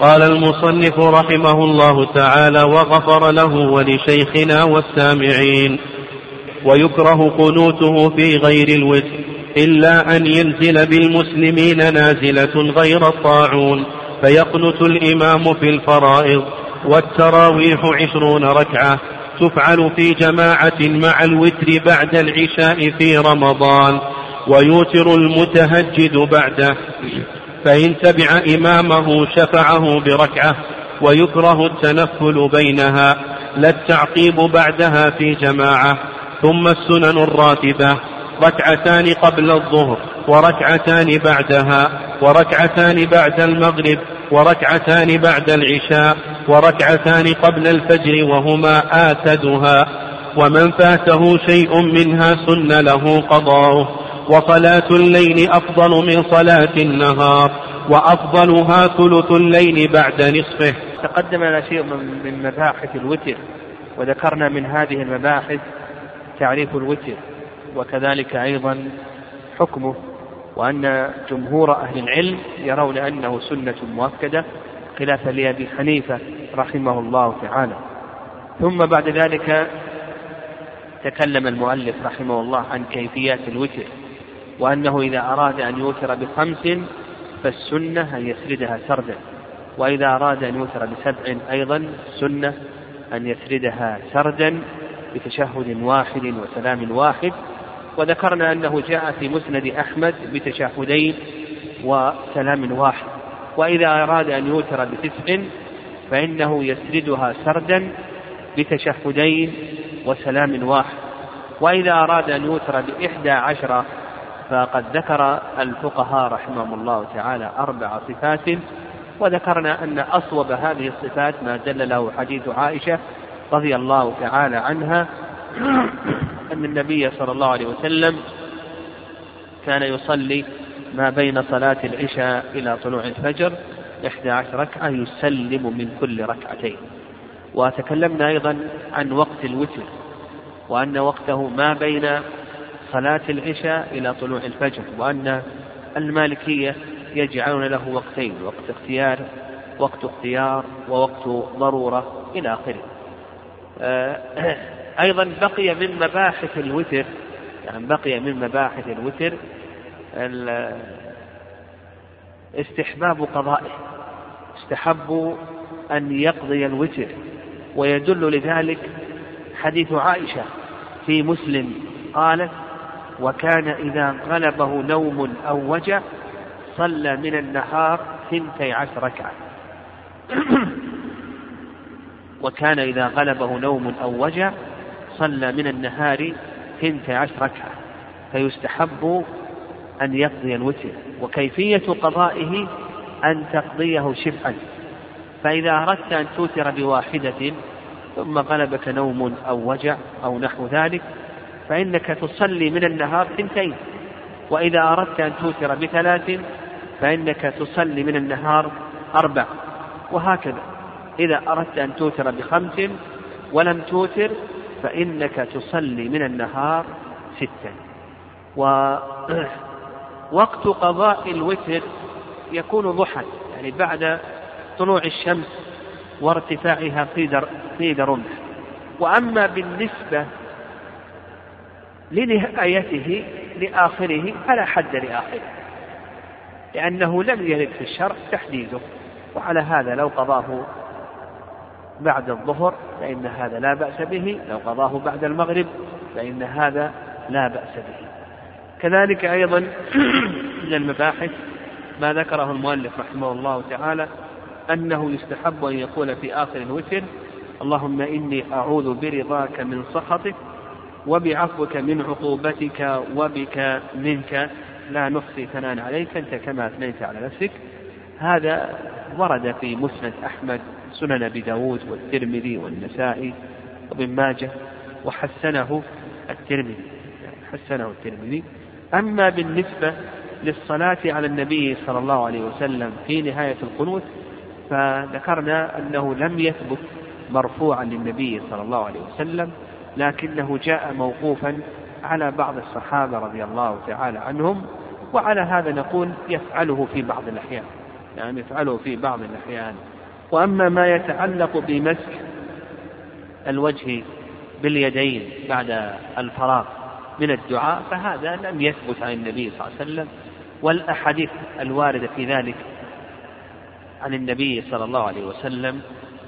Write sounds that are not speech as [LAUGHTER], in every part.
قال المصنف رحمه الله تعالى وغفر له ولشيخنا والسامعين. ويكره قنوته في غير الوتر إلا أن ينزل بالمسلمين نازلة غير الطاعون فيقنت الإمام في الفرائض والتراويح عشرون ركعة تفعل في جماعة مع الوتر بعد العشاء في رمضان ويوتر المتهجد بعده. فإن تبع إمامه شفعه بركعة ويكره التنفل بينها لا التعقيب بعدها في جماعة ثم السنن الراتبة ركعتان قبل الظهر وركعتان بعدها وركعتان بعد المغرب وركعتان بعد العشاء وركعتان قبل الفجر وهما آكدها ومن فاته شيء منها سن له قضاؤه. وصلاة الليل أفضل من صلاة النهار وأفضلها ثلث الليل بعد نصفه. تقدم لنا شيء من مباحث الوتر وذكرنا من هذه المباحث تعريف الوتر وكذلك أيضا حكمه وأن جمهور أهل العلم يرون أنه سنة مؤكدة خلافا لأبي حنيفة رحمه الله تعالى. ثم بعد ذلك تكلم المؤلف رحمه الله عن كيفيات الوتر. وأنه إذا أراد أن يوتر بخمس فالسنة أن يسردها سردا. وإذا أراد أن يوتر بسبع أيضا السنة أن يسردها سردا بتشهد واحد وسلام واحد. وذكرنا أنه جاء في مسند أحمد بتشهدين وسلام واحد. وإذا أراد أن يوتر بتسع فإنه يسردها سردا بتشهدين وسلام واحد. وإذا أراد أن يوتر بإحدى عشرة فقد ذكر الفقهاء رحمهم الله تعالى أربع صفات وذكرنا أن أصوب هذه الصفات ما دل له حديث عائشة رضي الله تعالى عنها [CLEARS THROAT] أن النبي صلى الله عليه وسلم كان يصلي ما بين صلاة العشاء إلى طلوع الفجر إحدى عشر ركعة يسلم من كل ركعتين. وتكلمنا أيضا عن وقت الوتر وأن وقته ما بين صلاة العشاء إلى طلوع الفجر وأن المالكية يجعلون له وقتين وقت اختيار وقت اختيار ووقت ضرورة إلى آخره. آه، أيضا بقي من مباحث الوتر يعني بقي من مباحث الوتر استحباب قضائه استحبوا أن يقضي الوتر ويدل لذلك حديث عائشة في مسلم قالت وكان إذا غلبه نوم أو وجع صلى من النهار ثنتي عشر ركعة. [CLEARS THROAT] وكان إذا غلبه نوم أو وجع صلى من النهار ثنتي عشر ركعة. فيستحب أن يقضي الوتر. وكيفية قضائه أن تقضيه شفعا. فإذا أردت أن توتر بواحدة ثم غلبك نوم أو وجع أو نحو ذلك فإنك تصلي من النهار ثنتين وإذا أردت أن توتر بثلاث فإنك تصلي من النهار أربع وهكذا. إذا أردت أن توتر بخمس ولم توتر فإنك تصلي من النهار ستا ووقت [CLEARS THROAT] قضاء الوتر يكون ضحى يعني بعد طلوع الشمس وارتفاعها قيد قيد رمح وأما بالنسبة لنهايته لآخره فلا حد لآخره. لأنه لم يرد في الشرع تحديده. وعلى هذا لو قضاه بعد الظهر فإن هذا لا بأس به. لو قضاه بعد المغرب فإن هذا لا بأس به. كذلك أيضا [CLEARS THROAT] من المباحث ما ذكره المؤلف رحمه الله تعالى أنه يستحب أن يقول في آخر الوتر اللهم إني أعوذ برضاك من سخطك وبعفوك من عقوبتك وبك منك لا نحصي ثناء عليك أنت كما أثنيت على نفسك. هذا ورد في مسند أحمد سنن أبي داود والترمذي والنسائي وابن ماجه وحسنه الترمذي حسنه الترمذي. أما بالنسبة للصلاة على النبي صلى الله عليه وسلم في نهاية القنوت فذكرنا أنه لم يثبت مرفوعا للنبي صلى الله عليه وسلم لكنه جاء موقوفا على بعض الصحابة رضي الله تعالى عنهم وعلى هذا نقول يفعله في بعض الأحيان. يعني يفعله في بعض الأحيان. وأما ما يتعلق بمسك الوجه باليدين بعد الفراغ من الدعاء فهذا لم يثبت عن النبي صلى الله عليه وسلم والأحاديث الواردة في ذلك عن النبي صلى الله عليه وسلم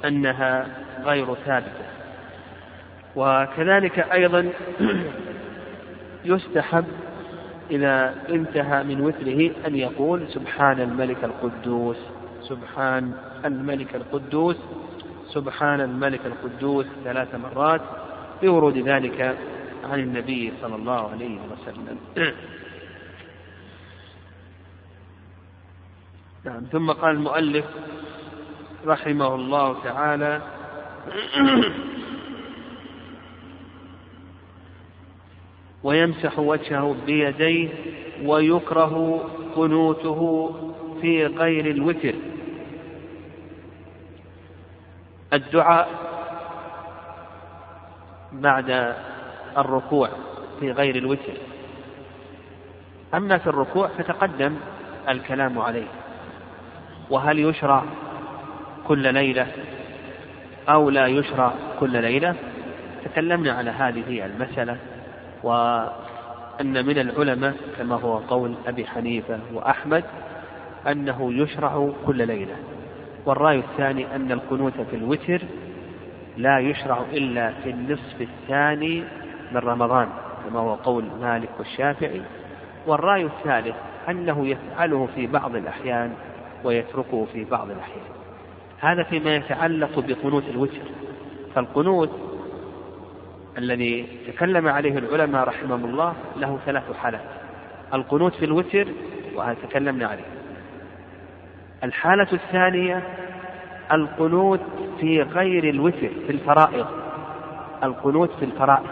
أنها غير ثابتة. وكذلك أيضا يستحب إذا انتهى من وتره أن يقول سبحان الملك القدوس سبحان الملك القدوس سبحان الملك القدوس ثلاث مرات بورود ذلك عن النبي صلى الله عليه وسلم. [CLEARS THROAT] نعم ثم قال المؤلف رحمه الله تعالى [CLEARS THROAT] ويمسح وجهه بيديه ويكره قنوته في غير الوتر. الدعاء بعد الركوع في غير الوتر. أما في الركوع فتقدم الكلام عليه. وهل يشرع كل ليلة أو لا يشرع كل ليلة؟ تكلمنا على هذه المسألة. وأن من العلماء كما هو قول أبي حنيفة وأحمد أنه يشرع كل ليلة. والرأي الثاني أن القنوت في الوتر لا يشرع إلا في النصف الثاني من رمضان كما هو قول مالك والشافعي. والرأي الثالث أنه يفعله في بعض الأحيان ويتركه في بعض الأحيان. هذا فيما يتعلق بقنوت الوتر. فالقنوت الذي تكلم عليه العلماء رحمهم الله له ثلاث حالات. القنوت في الوتر وهذا تكلمنا عليه. الحالة الثانية القنوت في غير الوتر في الفرائض. القنوت في الفرائض.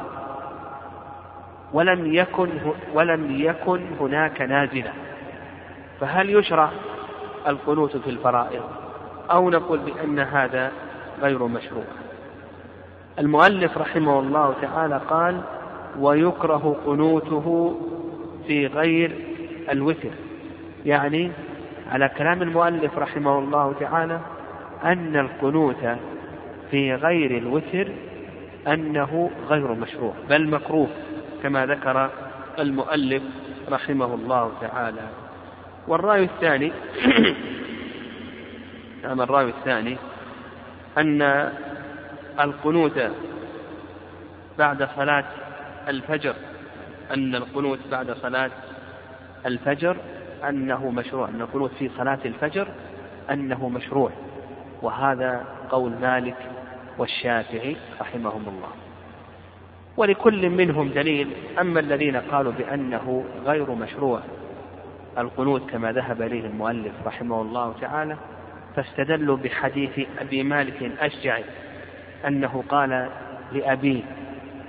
ولم يكن ولم يكن هناك نازلة. فهل يشرع القنوت في الفرائض؟ أو نقول بأن هذا غير مشروع؟ المؤلف رحمه الله تعالى قال ويكره قنوته في غير الوتر. يعني على كلام المؤلف رحمه الله تعالى أن القنوت في غير الوتر أنه غير مشروع بل مكروه كما ذكر المؤلف رحمه الله تعالى. والرأي الثاني [CLEARS THROAT] نعم الرأي الثاني أن القنوت بعد صلاة الفجر. أن القنوت بعد صلاة الفجر أنه مشروع أن القنوت في صلاة الفجر أنه مشروع. وهذا قول مالك والشافعي رحمهم الله. ولكل منهم دليل. أما الذين قالوا بأنه غير مشروع القنوت كما ذهب إليه المؤلف رحمه الله تعالى فاستدلوا بحديث أبي مالك الأشجعي. أنه قال لأبيه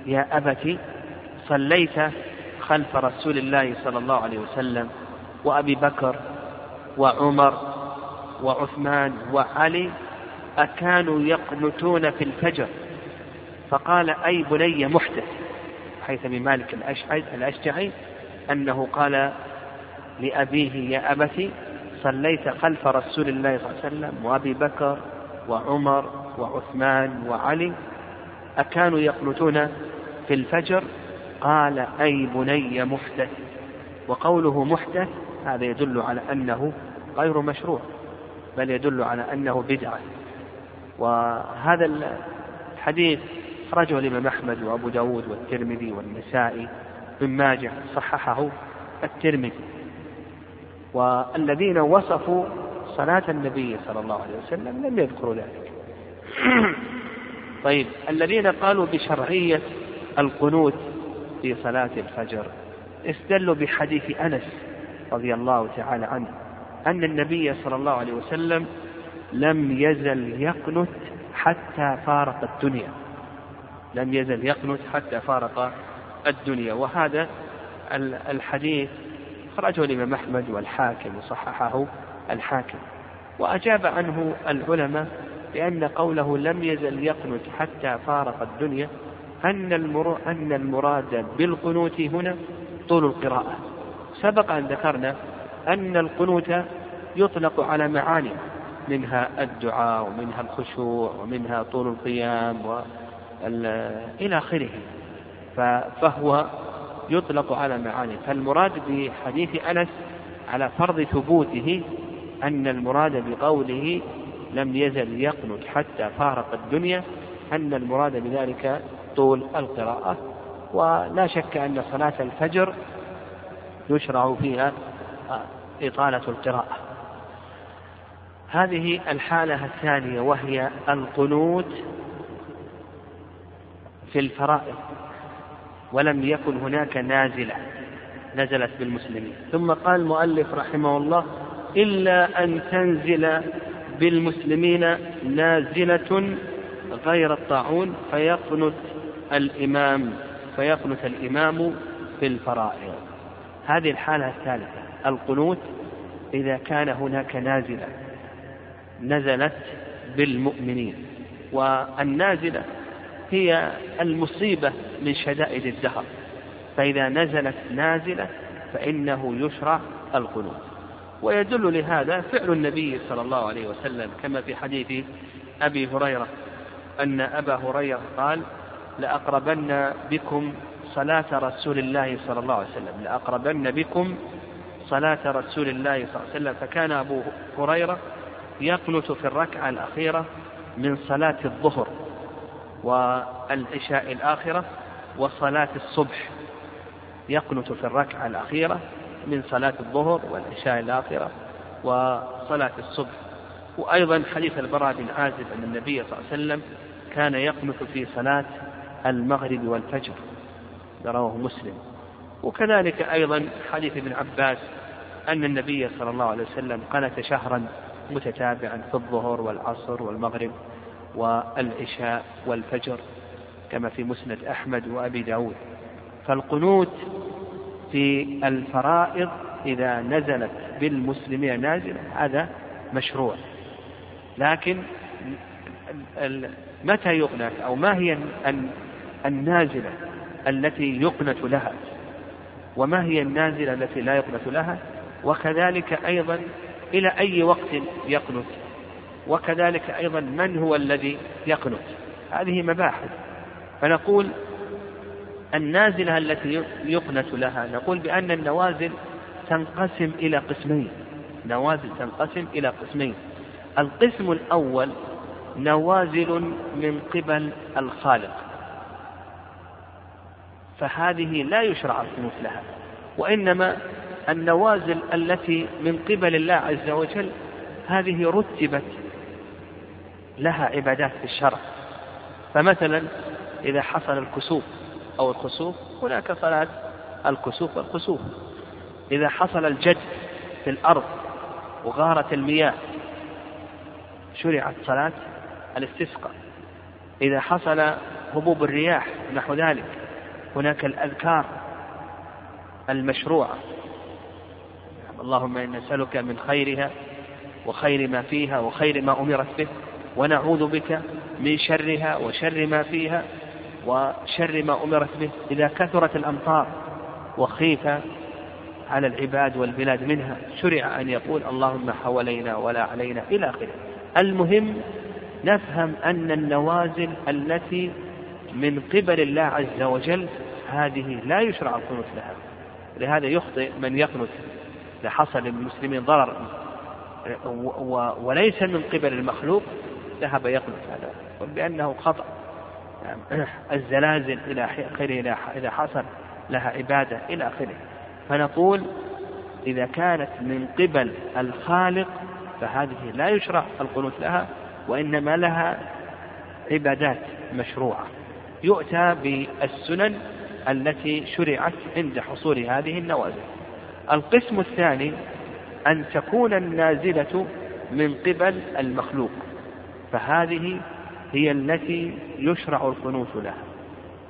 يا أبت صليت خلف رسول الله صلى الله عليه وسلم وأبي بكر وعمر وعثمان وعلي أكانوا يقنتون في الفجر. فقال أي بني محدث؟ حيث ابن مالك الأشجعي أنه قال لأبيه يا أبت صليت خلف رسول الله صلى الله عليه وسلم وأبي بكر وعمر وعثمان وعلي أكانوا يقنتون في الفجر؟ قال أي بني محدث. وقوله محدث هذا يدل على أنه غير مشروع بل يدل على أنه بدعة. وهذا الحديث أخرجه الإمام أحمد وأبو داود والترمذي والنسائي بن ماجه صححه الترمذي. والذين وصفوا صلاة النبي صلى الله عليه وسلم لم يذكروا ذلك. [COUGHS] طيب الذين قالوا بشرعية القنوت في صلاة الفجر استدلوا بحديث أنس رضي الله تعالى عنه أن النبي صلى الله عليه وسلم لم يزل يقنت حتى فارق الدنيا. لم يزل يقنت حتى فارق الدنيا. وهذا الحديث أخرجه الإمام أحمد والحاكم وصححه الحاكم. وأجاب عنه العلماء بأن قوله لم يزل يقنت حتى فارق الدنيا أن أن المراد بالقنوت هنا طول القراءة. سبق أن ذكرنا أن القنوت يطلق على معاني منها الدعاء ومنها الخشوع ومنها طول القيام و إلى آخره. فهو يطلق على معاني. فالمراد بحديث أنس على فرض ثبوته أن المراد بقوله لم يزل يقنت حتى فارق الدنيا أن المراد بذلك طول القراءة ولا شك أن صلاة الفجر يشرع فيها إطالة القراءة. هذه الحالة الثانية وهي القنوت في الفرائض ولم يكن هناك نازلة نزلت بالمسلمين. ثم قال المؤلف رحمه الله إلا أن تنزل بالمسلمين نازلة غير الطاعون فيقنت الإمام فيقنت الإمام في الفرائض. هذه الحالة الثالثة. القنوت إذا كان هناك نازلة نزلت بالمؤمنين والنازلة هي المصيبة من شدائد الدهر. فإذا نزلت نازلة فإنه يشرع القنوت. ويدل لهذا فعل النبي صلى الله عليه وسلم كما في حديث أبي هريرة أن أبا هريرة قال لأقربن بكم صلاة رسول الله صلى الله عليه وسلم لأقربن بكم صلاة رسول الله صلى الله عليه وسلم. فكان أبو هريرة يقنت في الركعة الأخيرة من صلاة الظهر والعشاء الآخرة وصلاة الصبح يقنت في الركعة الأخيرة من صلاة الظهر والعشاء الآخرة وصلاة الصبح. وأيضا حديث البراء بن عازب أن النبي صلى الله عليه وسلم كان يقنت في صلاة المغرب والفجر. رواه مسلم. وكذلك أيضا حديث ابن عباس أن النبي صلى الله عليه وسلم قنت شهرا متتابعا في الظهر والعصر والمغرب والعشاء والفجر كما في مسند أحمد وأبي داود. فالقنوت في الفرائض إذا نزلت بالمسلمين نازلة هذا مشروع. لكن متى يقنت أو ما هي النازلة التي يقنت لها؟ وما هي النازلة التي لا يقنت لها؟ وكذلك أيضا إلى أي وقت يقنت؟ وكذلك أيضا من هو الذي يقنت؟ هذه مباحث. فنقول النازلة التي يقنت لها. نقول بأن النوازل تنقسم إلى قسمين. نوازل تنقسم إلى قسمين. القسم الأول نوازل من قبل الخالق. فهذه لا يشرع القنوت لها وإنما النوازل التي من قبل الله عز وجل هذه رتبت لها عبادات في الشرع. فمثلا إذا حصل الكسوف أو الخسوف هناك صلاة الكسوف والخسوف. إذا حصل الجد في الأرض وغارت المياه شرعت صلاة الاستسقاء. إذا حصل هبوب الرياح نحو ذلك هناك الأذكار المشروعة. اللهم إنا نسألك من خيرها وخير ما فيها وخير ما أمرت به ونعوذ بك من شرها وشر ما فيها. وشر ما أمرت به. إذا كثرت الأمطار وخيف على العباد والبلاد منها شرع أن يقول اللهم حوالينا ولا علينا إلى آخره. المهم نفهم أن النوازل التي من قبل الله عز وجل هذه لا يشرع القنوت لها. لهذا يخطئ من يقنت لحصل للمسلمين ضرر وليس من قبل المخلوق ذهب يقنت هذا بأنه خطأ. [CLEARS THROAT] الزلازل إلى آخره إذا حصل لها عبادة إلى آخره. فنقول إذا كانت من قبل الخالق فهذه لا يشرع القنوت لها وإنما لها عبادات مشروعة. يؤتى بالسنن التي شرعت عند حصول هذه النوازل. القسم الثاني أن تكون النازلة من قبل المخلوق. فهذه هي التي يشرع القنوت لها.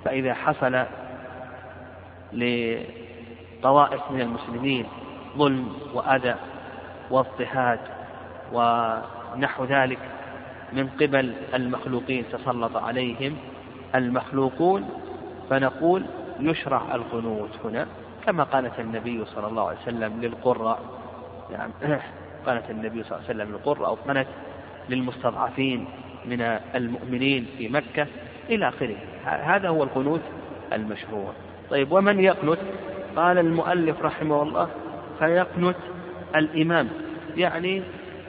فإذا حصل لطوائف من المسلمين ظلم وأذى واضطهاد ونحو ذلك من قبل المخلوقين تسلط عليهم المخلوقون فنقول يشرع القنوت هنا كما قالت النبي صلى الله عليه وسلم للقراء. يعني [CLEARS THROAT] قنت النبي صلى الله عليه وسلم للقر أو قنت للمستضعفين من المؤمنين في مكة إلى آخره. هذا هو القنوت المشروع. طيب ومن يقنت؟ قال المؤلف رحمه الله فيقنت الإمام. يعني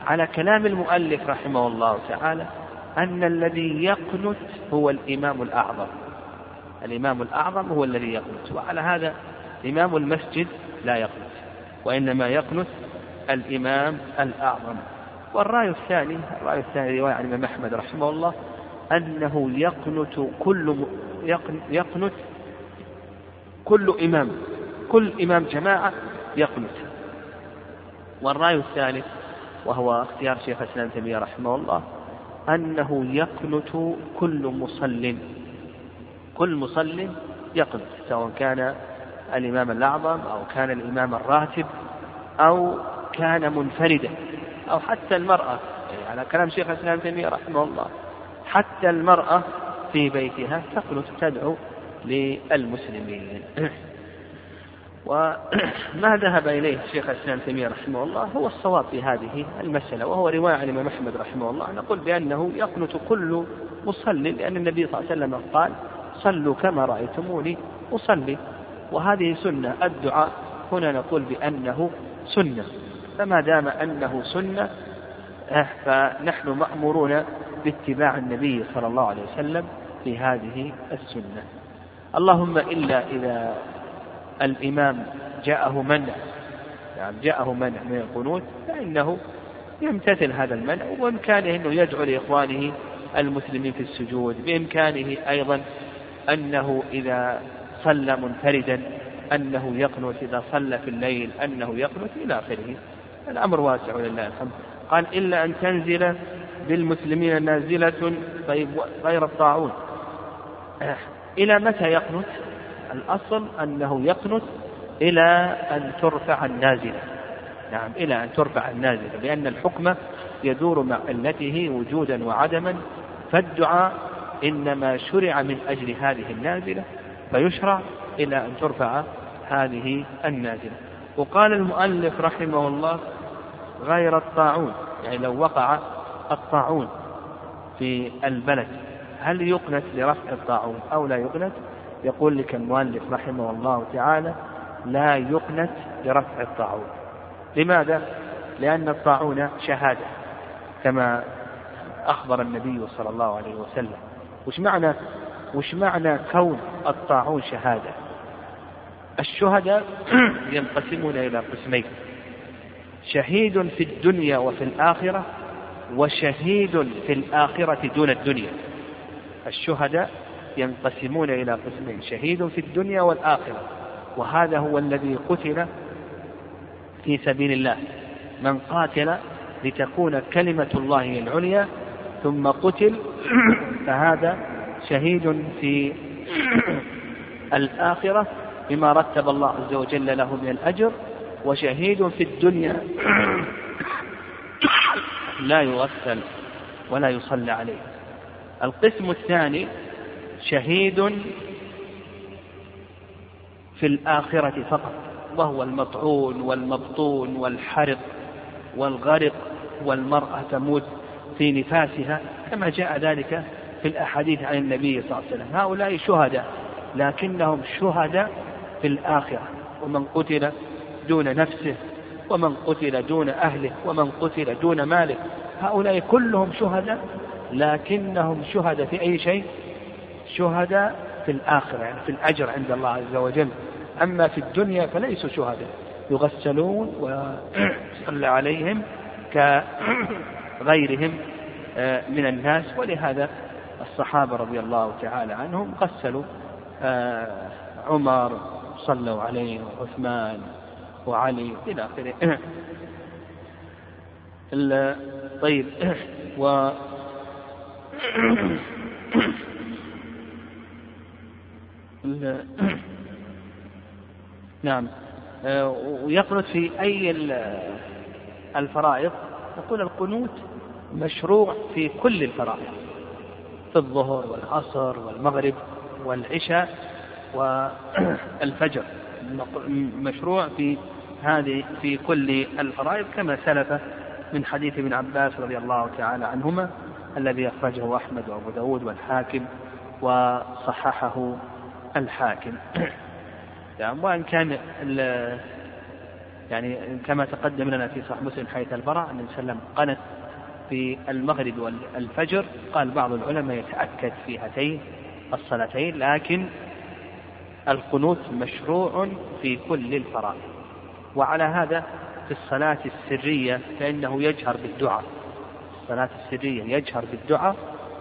على كلام المؤلف رحمه الله تعالى أن الذي يقنت هو الإمام الأعظم. الإمام الأعظم هو الذي يقنت وعلى هذا إمام المسجد لا يقنت وإنما يقنت الإمام الأعظم. والرأي الثاني الرأي الثاني رواية عن الإمام أحمد رحمه الله أنه يقنت كل يقنت كل إمام كل إمام جماعة يقنت. والرأي الثالث وهو اختيار شيخ الإسلام تيمية رحمه الله أنه يقنت كل مصل كل مصل يقنت سواء كان الإمام الأعظم أو كان الإمام الراتب أو كان منفردا. أو حتى المرأة يعني على كلام شيخ الإسلام تيمية رحمه الله حتى المرأة في بيتها تقنت تدعو للمسلمين. [CLEARS THROAT] وما [CLEARS THROAT] ذهب إليه شيخ الإسلام تيمية رحمه الله هو الصواب في هذه المسألة وهو رواية عن الإمام أحمد رحمه الله نقول بأنه يقنت كل مصلي لأن النبي صلى الله عليه وسلم قال صلوا كما رأيتموني أصلي وهذه سنة الدعاء هنا نقول بأنه سنة. فما دام أنه سنة آه، فنحن مأمورون باتباع النبي صلى الله عليه وسلم في هذه السنة. اللهم إلا إذا الإمام جاءه منع يعني جاءه منع من القنوت فإنه يمتثل هذا المنع وبإمكانه أنه يدعو لإخوانه المسلمين في السجود بإمكانه أيضا أنه إذا صلى منفردا أنه يقنت إذا صلى في الليل أنه يقنت إلى آخره. الأمر واسع ولله الحمد. قال إلا أن تنزل بالمسلمين نازلة طيب غير الطاعون. إلى متى يقنت؟ الأصل أنه يقنت إلى أن ترفع النازلة. نعم إلى أن ترفع النازلة لأن الحكم يدور مع علته وجودا وعدما فالدعاء إنما شرع من أجل هذه النازلة فيشرع إلى أن ترفع هذه النازلة. وقال المؤلف رحمه الله غير الطاعون يعني لو وقع الطاعون في البلد هل يقنت لرفع الطاعون أو لا يقنت؟ يقول لك المؤلف رحمه الله تعالى لا يقنت لرفع الطاعون. لماذا؟ لأن الطاعون شهادة كما أخبر النبي صلى الله عليه وسلم. وش معنى وش معنى كون الطاعون شهادة؟ الشهداء [CLEARS THROAT] ينقسمون إلى قسمين. شهيد في الدنيا وفي الآخرة وشهيد في الآخرة دون الدنيا. الشهداء ينقسمون إلى قسمين شهيد في الدنيا والآخرة. وهذا هو الذي قتل في سبيل الله. من قاتل لتكون كلمة الله العليا ثم قتل [CLEARS THROAT] فهذا شهيد في [CLEARS THROAT] الآخرة. بما رتب الله عز وجل له من الأجر وشهيد في الدنيا [COUGHS] لا يغسل ولا يصلى عليه. القسم الثاني شهيد في الآخرة فقط وهو المطعون والمبطون والحرق والغرق والمرأة تموت في نفاسها كما جاء ذلك في الأحاديث عن النبي صلى الله عليه وسلم. هؤلاء شهداء لكنهم شهداء في الآخرة. ومن قتل دون نفسه ومن قتل دون أهله ومن قتل دون ماله. هؤلاء كلهم شهداء لكنهم شهداء في أي شيء؟ شهداء في الآخرة يعني في الأجر عند الله عز وجل. أما في الدنيا فليسوا شهداء. يغسلون ويصلى عليهم كغيرهم [COUGHS] آه، من الناس. ولهذا الصحابة رضي الله تعالى عنهم غسلوا آه، عمر صلوا عليه وعثمان وعلي إلى آخره. طيب و نعم. ويقنت في أي الفرائض؟ نقول القنوت مشروع في كل الفرائض في الظهر والعصر والمغرب والعشاء. والفجر. مشروع في هذه في كل الفرائض كما سلف من حديث ابن عباس رضي الله تعالى عنهما الذي أخرجه أحمد وأبو داود والحاكم وصححه الحاكم. يعني وإن كان يعني كما تقدم لنا في صحيح مسلم حديث البراء عليه وسلم قنت في المغرب والفجر. قال بعض العلماء يتأكد في هاتين الصلاتين لكن القنوت مشروع في كل الفرائض. وعلى هذا في الصلاة السرية فإنه يجهر بالدعاء. الصلاة السرية يجهر بالدعاء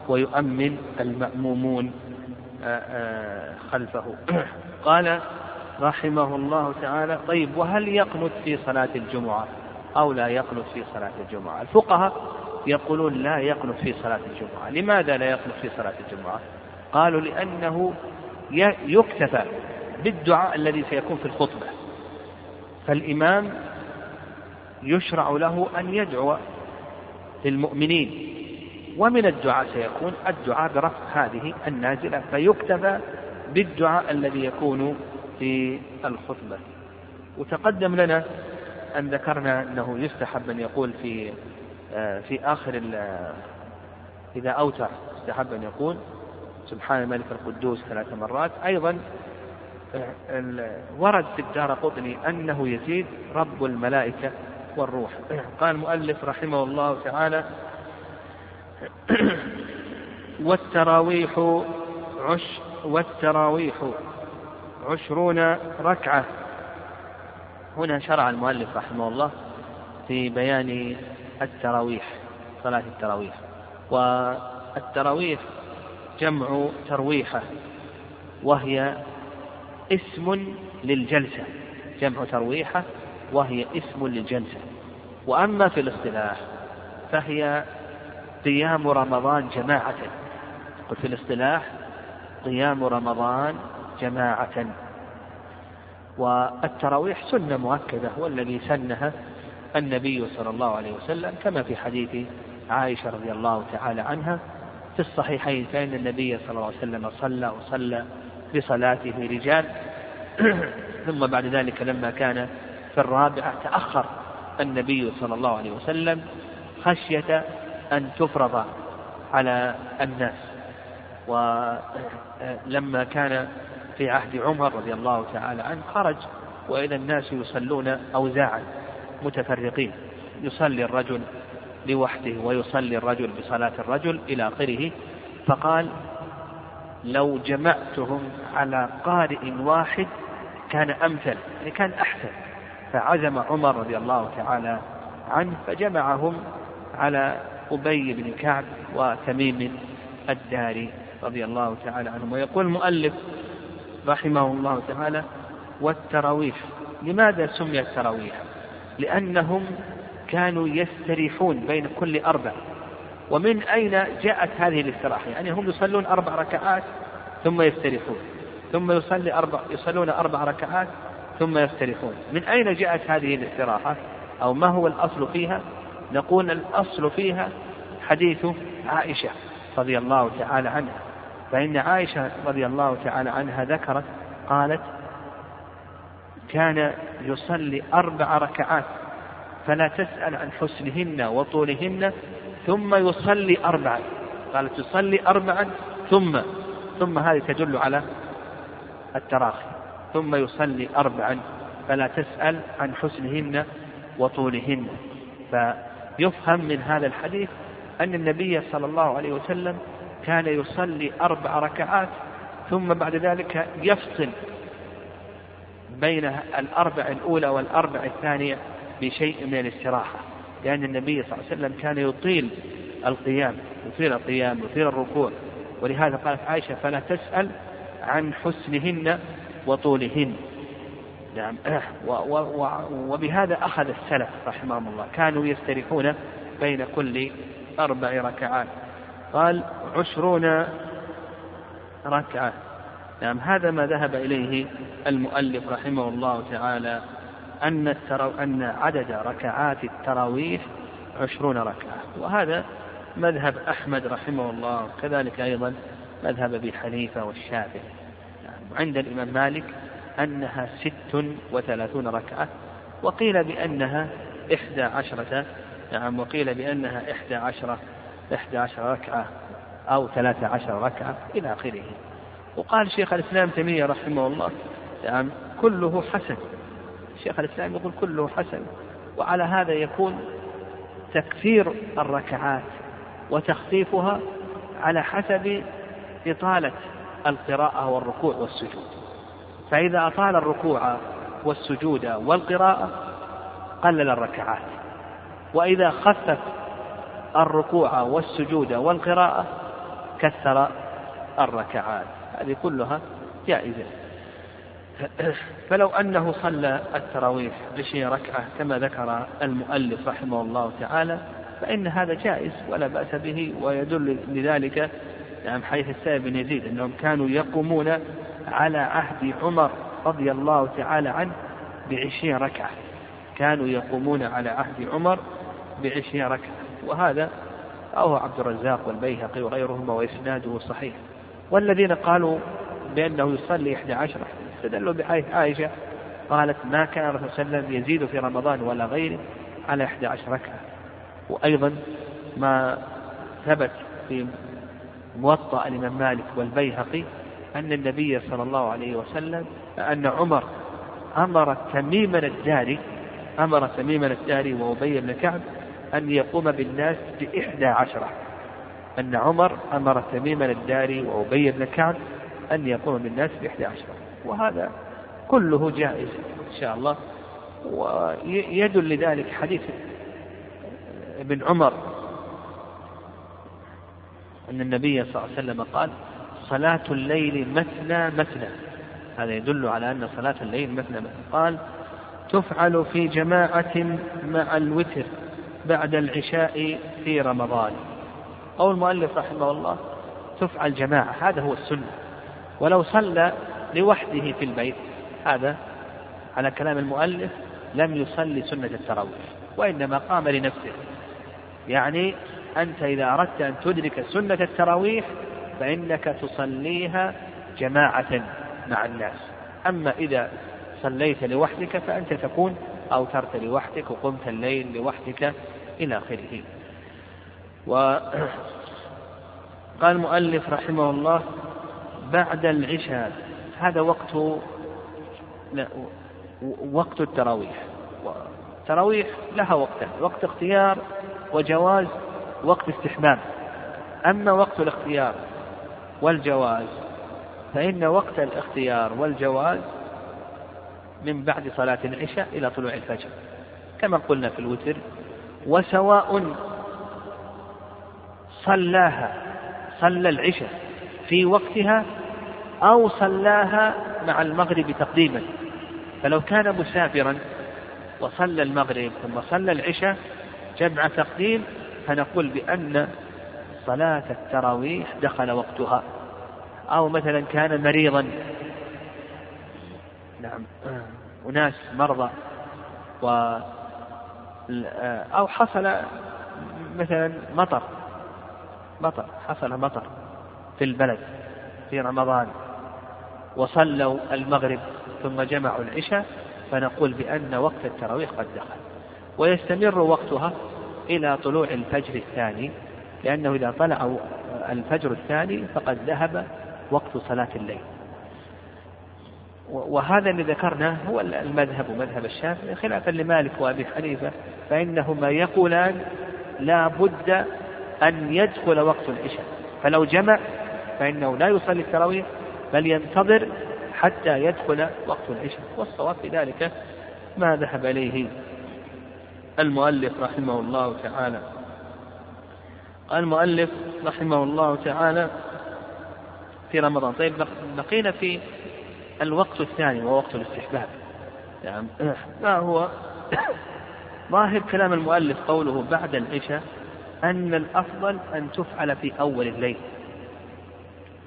ويؤمن المأمومون آه، آه، خلفه. [COUGHS] قال رحمه الله تعالى طيب وهل يقنت في صلاة الجمعة أو لا يقنت في صلاة الجمعة؟ الفقهاء يقولون لا يقنت في صلاة الجمعة. لماذا لا يقنت في صلاة الجمعة؟ قالوا لأنه يكتفى بالدعاء الذي سيكون في الخطبة. فالإمام يشرع له أن يدعو للمؤمنين ومن الدعاء سيكون الدعاء برفع هذه النازلة فيكتفى بالدعاء الذي يكون في الخطبة. وتقدم لنا أن ذكرنا أنه يستحب أن يقول في آه، في آخر إذا أوتر يستحب أن يقول سبحان الملك القدوس ثلاث مرات. أيضا ورد في الدار قطني أنه يزيد رب الملائكة والروح. قال المؤلف رحمه الله تعالى والتراويح عش والتراويح عشرون ركعة. هنا شرع المؤلف رحمه الله في بيان التراويح صلاة التراويح. والتراويح جمع ترويحة وهي اسم للجلسة. جمع ترويحة وهي اسم للجلسة. وأما في الاصطلاح فهي قيام رمضان جماعة. في الاصطلاح قيام رمضان جماعة. والتراويح سنة مؤكدة والذي سنها النبي صلى الله عليه وسلم كما في حديث عائشة رضي الله تعالى عنها في الصحيحين فإن النبي صلى الله عليه وسلم صلى وصلى بصلاته رجال. [CLEARS THROAT] ثم بعد ذلك لما كان في الرابعة تأخر النبي صلى الله عليه وسلم خشية أن تفرض على الناس. ولما كان في عهد عمر رضي الله تعالى عنه خرج وإذا الناس يصلون أوزاعا متفرقين. يصلي الرجل لوحده ويصلي الرجل بصلاة الرجل إلى آخره فقال لو جمعتهم على قارئ واحد كان أمثل يعني كان أحسن. فعزم عمر رضي الله تعالى عنه فجمعهم على أبي بن كعب وتميم الداري رضي الله تعالى عنهم. ويقول المؤلف رحمه الله تعالى والتراويح. لماذا سميت تراويح لأنهم كانوا يستريحون بين كل أربع. ومن أين جاءت هذه الاستراحة؟ يعني هم يصلون أربع ركعات ثم يستريحون. ثم يصلي أربع يصلون أربع ركعات ثم يستريحون. من أين جاءت هذه الاستراحة؟ أو ما هو الأصل فيها؟ نقول الأصل فيها حديث عائشة رضي الله تعالى عنها. فإن عائشة رضي الله تعالى عنها ذكرت قالت كان يصلي أربع ركعات فلا تسأل عن حسنهن وطولهن ثم يصلي أربعا. قالت يصلي أربعا ثم ثم هذه تدل على التراخي. ثم يصلي أربعا فلا تسأل عن حسنهن وطولهن. فيفهم من هذا الحديث أن النبي صلى الله عليه وسلم كان يصلي أربع ركعات ثم بعد ذلك يفصل بين الأربع الأولى والأربع الثانية بشيء من الاستراحة. لأن النبي صلى الله عليه وسلم كان يطيل القيام يطيل القيام يطيل الركوع. ولهذا قالت عائشة فلا تسأل عن حسنهن وطولهن. نعم. [CLEARS THROAT] وبهذا أخذ السلف رحمهم الله. كانوا يستريحون بين كل أربع ركعات. قال عشرون ركعة. نعم. هذا ما ذهب إليه المؤلف رحمه الله تعالى. أن, الترو... أن عدد ركعات التراويح عشرون ركعة. وهذا مذهب أحمد رحمه الله كذلك أيضا مذهب أبي حنيفة والشافعي. وعند الإمام مالك أنها ست وثلاثون ركعة وقيل بأنها إحدى عشرة نعم وقيل بأنها إحدى عشرة إحدى عشرة ركعة أو ثلاثة عشر ركعة إلى آخره. وقال شيخ الإسلام تيمية رحمه الله نعم كله حسن. شيخ الإسلام يقول كله حسن وعلى هذا يكون تكثير الركعات وتخفيفها على حسب إطالة القراءة والركوع والسجود. فإذا أطال الركوع والسجود والقراءة قلل الركعات وإذا خفف الركوع والسجود والقراءة كثر الركعات. هذه كلها جائزة. فلو أنه صلى التراويح بعشرين ركعة كما ذكر المؤلف رحمه الله تعالى فإن هذا جائز ولا بأس به ويدل لذلك يعني حديث السائب بن يزيد أنهم كانوا يقومون على عهد عمر رضي الله تعالى عنه بعشرين ركعة. كانوا يقومون على عهد عمر بعشرين ركعة. وهذا أو عبد الرزاق والبيهقي وغيرهما وإسناده صحيح. والذين قالوا بأنه يصلي إحدى عشرة استدلوا بحديث عائشة قالت ما كان الرسول صلى الله عليه وسلم يزيد في رمضان ولا غيره على إحدى عشر ركعة. وأيضا ما ثبت في موطأ الإمام مالك والبيهقي أن النبي صلى الله عليه وسلم أن عمر أمر تميما الداري أمر تميما الداري وأبي بن كعب أن يقوم بالناس بإحدى عشرة. أن عمر أمر تميما الداري وأبي بن كعب أن يقوم بالناس بإحدى عشرة. وهذا كله جائز إن شاء الله. ويدل لذلك حديث ابن عمر أن النبي صلى الله عليه وسلم قال صلاة الليل مثنى مثنى. هذا يدل على أن صلاة الليل مثنى مثنى. قال تفعل في جماعة مع الوتر بعد العشاء في رمضان. أو المؤلف رحمه الله تفعل جماعة هذا هو السنة. ولو صلى لوحده في البيت. هذا على كلام المؤلف لم يصلي سنة التراويح وإنما قام لنفسه. يعني أنت إذا أردت أن تدرك سنة التراويح فإنك تصليها جماعة مع الناس. أما إذا صليت لوحدك فأنت تكون أوترت لوحدك وقمت الليل لوحدك إلى آخره. وقال المؤلف رحمه الله بعد العشاء هذا وقت وقت التراويح. التراويح لها وقتان وقت اختيار وجواز وقت استحباب. أما وقت الاختيار والجواز فإن وقت الاختيار والجواز من بعد صلاة العشاء إلى طلوع الفجر. كما قلنا في الوتر وسواء صلاها صلى العشاء في وقتها أو صلاها مع المغرب تقديما. فلو كان مسافرا وصلى المغرب ثم صلى العشاء جمع تقديم فنقول بأن صلاة التراويح دخل وقتها. أو مثلا كان مريضا. نعم. أناس مرضى. و أو حصل مثلا مطر. مطر. حصل مطر في البلد في رمضان. وصلوا المغرب ثم جمعوا العشاء فنقول بأن وقت التراويح قد دخل. ويستمر وقتها إلى طلوع الفجر الثاني لأنه إذا طلع الفجر الثاني فقد ذهب وقت صلاة الليل. وهذا اللي ذكرناه هو المذهب مذهب الشافعي خلافا لمالك وأبي حنيفة فإنهما يقولان لا بد أن يدخل وقت العشاء. فلو جمع فإنه لا يصلي التراويح بل ينتظر حتى يدخل وقت العشاء. والصواب في ذلك ما ذهب إليه المؤلف رحمه الله تعالى. المؤلف رحمه الله تعالى في رمضان. طيب بقينا في الوقت الثاني وهو وقت الاستحباب. نعم. [COUGHS] ما هو [COUGHS] ظاهر كلام المؤلف قوله بعد العشاء أن الأفضل أن تفعل في أول الليل.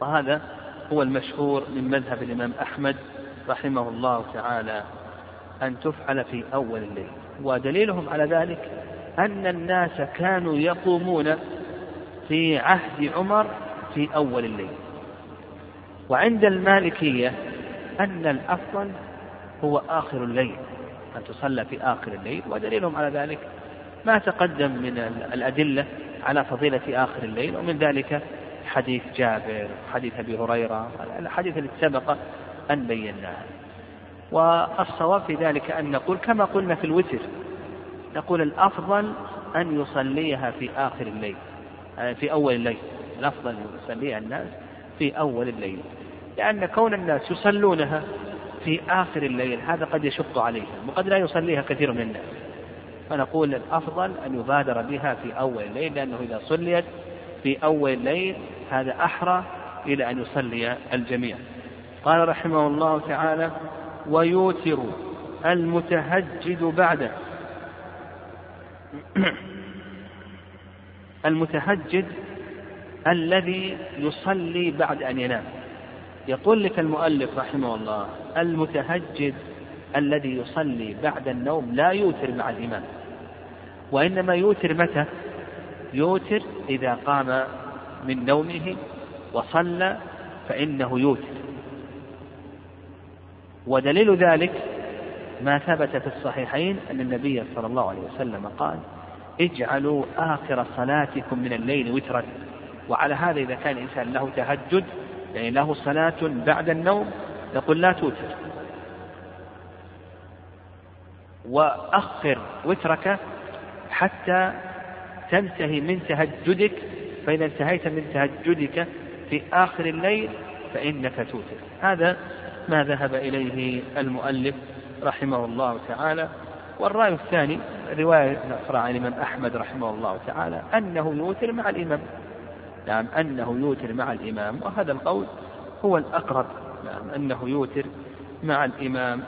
وهذا هو المشهور من مذهب الإمام أحمد رحمه الله تعالى أن تفعل في أول الليل. ودليلهم على ذلك أن الناس كانوا يقومون في عهد عمر في أول الليل. وعند المالكية أن الأفضل هو آخر الليل أن تصلى في آخر الليل. ودليلهم على ذلك ما تقدم من الأدلة على فضيلة آخر الليل ومن ذلك حديث جابر حديث أبي هريرة الحديث التي سبق أن بيناها والصواب في ذلك أن نقول كما قلنا في الوتر نقول الأفضل أن يصليها في آخر الليل آه، في أول الليل. الأفضل أن يصليها الناس في أول الليل. لأن كون الناس يصلونها في آخر الليل هذا قد يشق عليهم وقد لا يصليها كثير من الناس. فنقول الأفضل أن يبادر بها في أول الليل لأنه إذا صليت في أول الليل هذا أحرى إلى أن يصلي الجميع. قال رحمه الله تعالى ويوتر المتهجد بعده. [CLEARS THROAT] المتهجد الذي يصلي بعد أن ينام. يقول لك المؤلف رحمه الله المتهجد الذي يصلي بعد النوم لا يوتر مع الإمام. وإنما يوتر متى؟ يوتر إذا قام من نومه وصلى فإنه يوتر. ودليل ذلك ما ثبت في الصحيحين أن النبي صلى الله عليه وسلم قال اجعلوا آخر صلاتكم من الليل وترا. وعلى هذا إذا كان الإنسان له تهجد يعني له صلاة بعد النوم يقول لا توتر. وأخر وترك حتى تنتهي من تهجدك فإذا انتهيت من تهجدك في آخر الليل فإنك توتر. هذا ما ذهب إليه المؤلف رحمه الله تعالى. والرأي الثاني رواية أخرى عن الإمام أحمد رحمه الله تعالى أنه يوتر مع الإمام. نعم أنه يوتر مع الإمام. وهذا القول هو الأقرب. نعم أنه يوتر مع الإمام.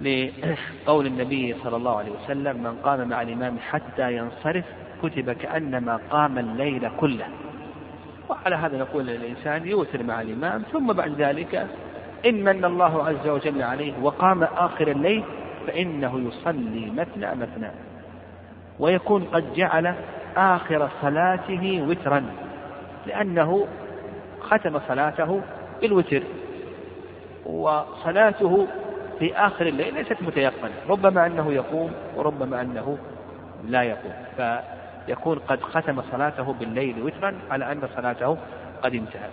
لقول النبي صلى الله عليه وسلم من قام مع الإمام حتى ينصرف كتب كأنما قام الليل كله. وعلى هذا نقول للإنسان يوتر مع الإمام ثم بعد ذلك إن من الله عز وجل عليه وقام آخر الليل فإنه يصلي مثنى مثنى. ويكون قد جعل آخر صلاته وترا لأنه ختم صلاته بالوتر. وصلاته في آخر الليل ليست متيقنة ربما أنه يقوم وربما أنه لا يقوم. فيكون قد ختم صلاته بالليل وترا على أن صلاته قد انتهت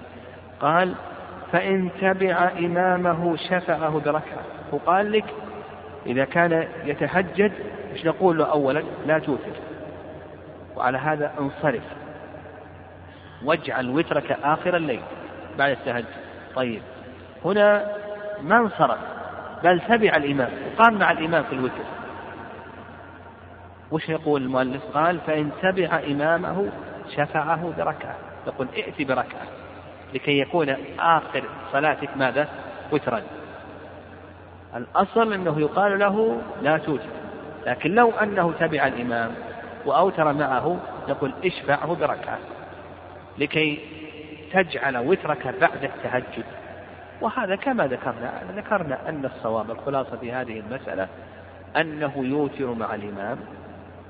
قال فإن تبع إمامه شفعه بركعة. وقال لك إذا كان يتهجد مش نقول له أولا؟ لا توتر. وعلى هذا انصرف. واجعل وترك آخر الليل بعد التهجد. طيب. هنا ما انصرف بل تبع الإمام. وقام مع الإمام في الوتر. وش يقول المؤلف؟ قال فإن تبع إمامه شفعه بركعة. يقول ائت بركعة. لكي يكون آخر صلاتك ماذا؟ وترا. الأصل أنه يقال له لا توتر لكن لو أنه تبع الإمام وأوتر معه يقول اشفعه بركعة. لكي تجعل وترك بعد التهجد. وهذا كما ذكرنا ذكرنا أن الصواب الخلاصة في هذه المسألة أنه يوتر مع الإمام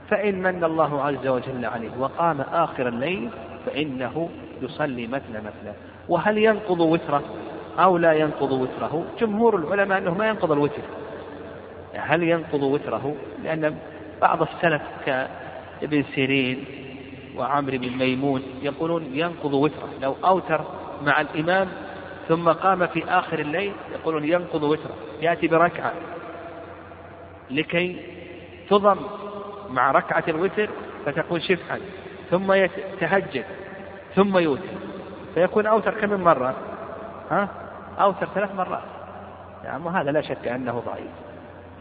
فإن من الله عز وجل عليه وقام آخر الليل فإنه يصلي مثل مثله وهل ينقض وتره أو لا ينقض وتره؟ جمهور العلماء أنه ما ينقض الوتر. هل ينقض وتره؟ لأن بعض السلف كابن سيرين وعمرو بن ميمون يقولون ينقض وتره. لو أوتر مع الإمام ثم قام في آخر الليل يقولون ينقض وتره. يأتي بركعة لكي تضم مع ركعة الوتر فتكون شفعا ثم يتهجد ثم يوتر. فيكون أوتر كم مرة؟ ها؟ أوتر ثلاث مرات. يعني وهذا لا شك أنه ضعيف.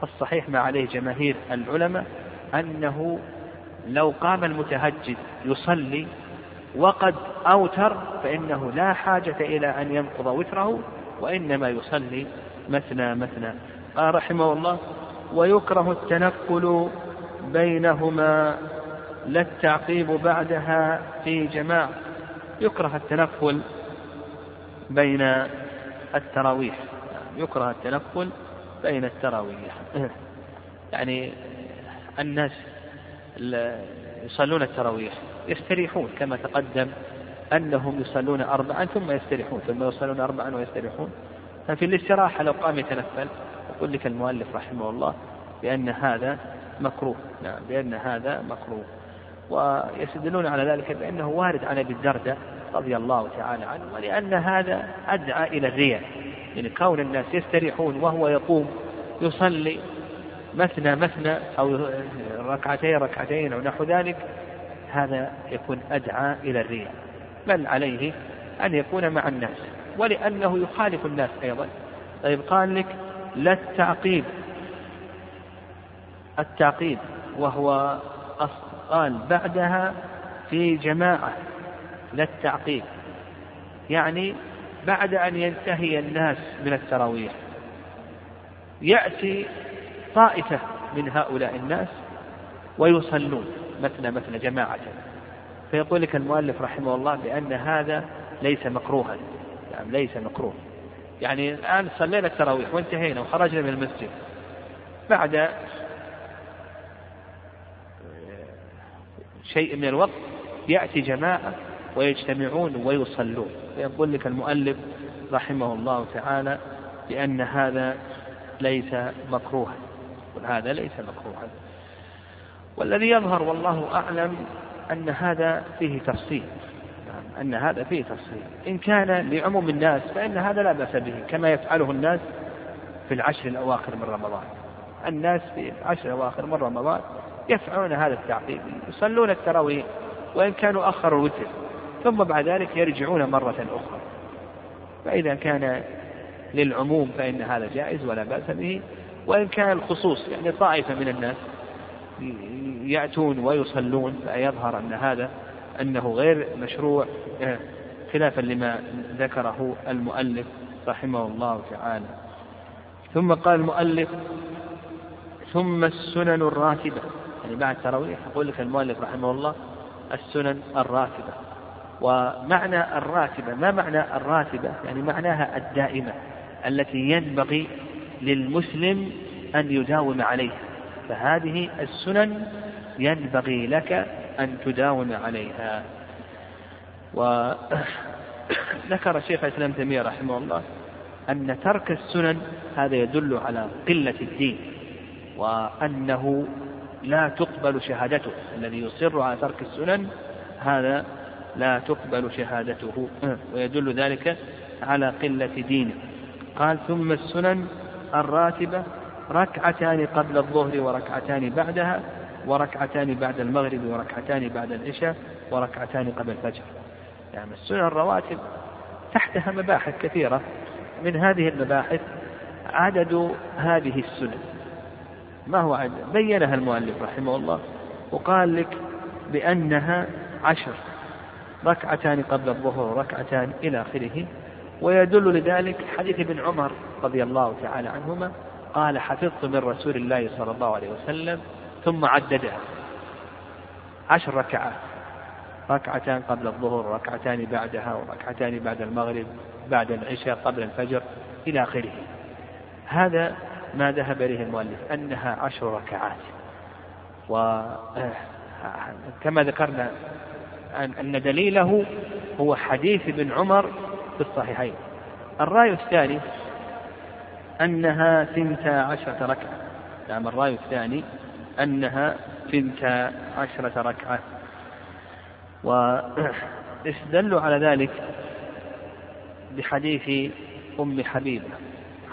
فالصحيح ما عليه جماهير العلماء أنه لو قام المتهجد يصلي وقد أوتر فإنه لا حاجة إلى أن ينقض وتره وإنما يصلي مثنى مثنى. قال رحمه الله ويكره التنقل بينهما لا التعقيب بعدها في جماعة يكره التنقل بين التراويح. يكره التنقل بين التراويح. [LAUGHS] يعني الناس يصلون التراويح. يستريحون كما تقدم أنهم يصلون أربعا ثم يستريحون ثم يصلون أربعا ويستريحون. ففي الاستراحة لو قام يتنفل يقول لك المؤلف رحمه الله بأن هذا مكروه. نعم بأن هذا مكروه. ويستدلون على ذلك بأنه وارد عن أبي الدرداء رضي الله تعالى عنه ولأن هذا أدعى إلى الرياء. يعني كون الناس يستريحون وهو يقوم يصلي مثنى مثنى أو ركعتين ركعتين أو نحو ذلك هذا يكون أدعى إلى الرياء. بل عليه أن يكون مع الناس ولأنه يخالف الناس أيضا. طيب قال لك لا التعقيب. التعقيب وهو قال بعدها في جماعة لا التعقيب يعني بعد أن ينتهي الناس من التراويح يأتي طائفة من هؤلاء الناس ويصلون مثنى مثنى جماعة. فيقول لك المؤلف رحمه الله بأن هذا ليس مكروها يعني ليس مكروه. يعني الآن صلينا التراويح وانتهينا وخرجنا من المسجد. بعد شيء من الوقت يأتي جماعة ويجتمعون ويصلون. فيقول لك المؤلف رحمه الله تعالى بأن هذا ليس مكروها. هذا ليس مكروها. والذي يظهر والله أعلم أن هذا فيه تفصيل. أن هذا فيه تفصيل. إن كان لعموم الناس فإن هذا لا بأس به كما يفعله الناس في العشر الأواخر من رمضان. الناس في العشر الأواخر من رمضان يفعلون هذا التعقيب يصلون التراويح وإن كانوا أخروا الوتر ثم بعد ذلك يرجعون مرة أخرى. فإذا كان للعموم فإن هذا جائز ولا بأس به وإن كان الخصوص يعني طائفة من الناس يأتون ويصلون فيظهر أن هذا أنه غير مشروع آه، خلافا لما ذكره المؤلف رحمه الله تعالى. ثم قال المؤلف ثم السنن الراتبة. يعني بعد التراويح يقول لك المؤلف رحمه الله السنن الراتبة. ومعنى الراتبة ما معنى الراتبة؟ يعني معناها الدائمة التي ينبغي للمسلم أن يداوم عليها. فهذه السنن ينبغي لك أن تداوم عليها. وذكر [COUGHS] شيخ الإسلام تيمية رحمه الله أن ترك السنن هذا يدل على قلة الدين وأنه لا تقبل شهادته. الذي يصر على ترك السنن هذا لا تقبل شهادته. ويدل ذلك على قلة دينه. قال ثم السنن الراتبة ركعتان قبل الظهر وركعتان بعدها وركعتان بعد المغرب وركعتان بعد العشاء وركعتان قبل الفجر. يعني السنن الرواتب تحتها مباحث كثيرة. من هذه المباحث عدد هذه السنن. ما هو عدد بينها المؤلف رحمه الله وقال لك بأنها عشر ركعتان قبل الظهر وركعتان إلى آخره. ويدل لذلك حديث ابن عمر رضي الله تعالى عنهما قال حفظت من رسول الله صلى الله عليه وسلم ثم عددها. عشر ركعات ركعتان قبل الظهر وركعتان بعدها وركعتان بعد المغرب بعد العشاء قبل الفجر إلى آخره. هذا ما ذهب إليه المؤلف أنها عشر ركعات. وكما ذكرنا أن دليله هو حديث ابن عمر في الصحيحين. الرأي الثاني أنها ثنتا عشرة ركعة. نعم الرأي الثاني أنها ثنتا عشرة ركعة. واستدلوا على ذلك؟ بحديث أم حبيبة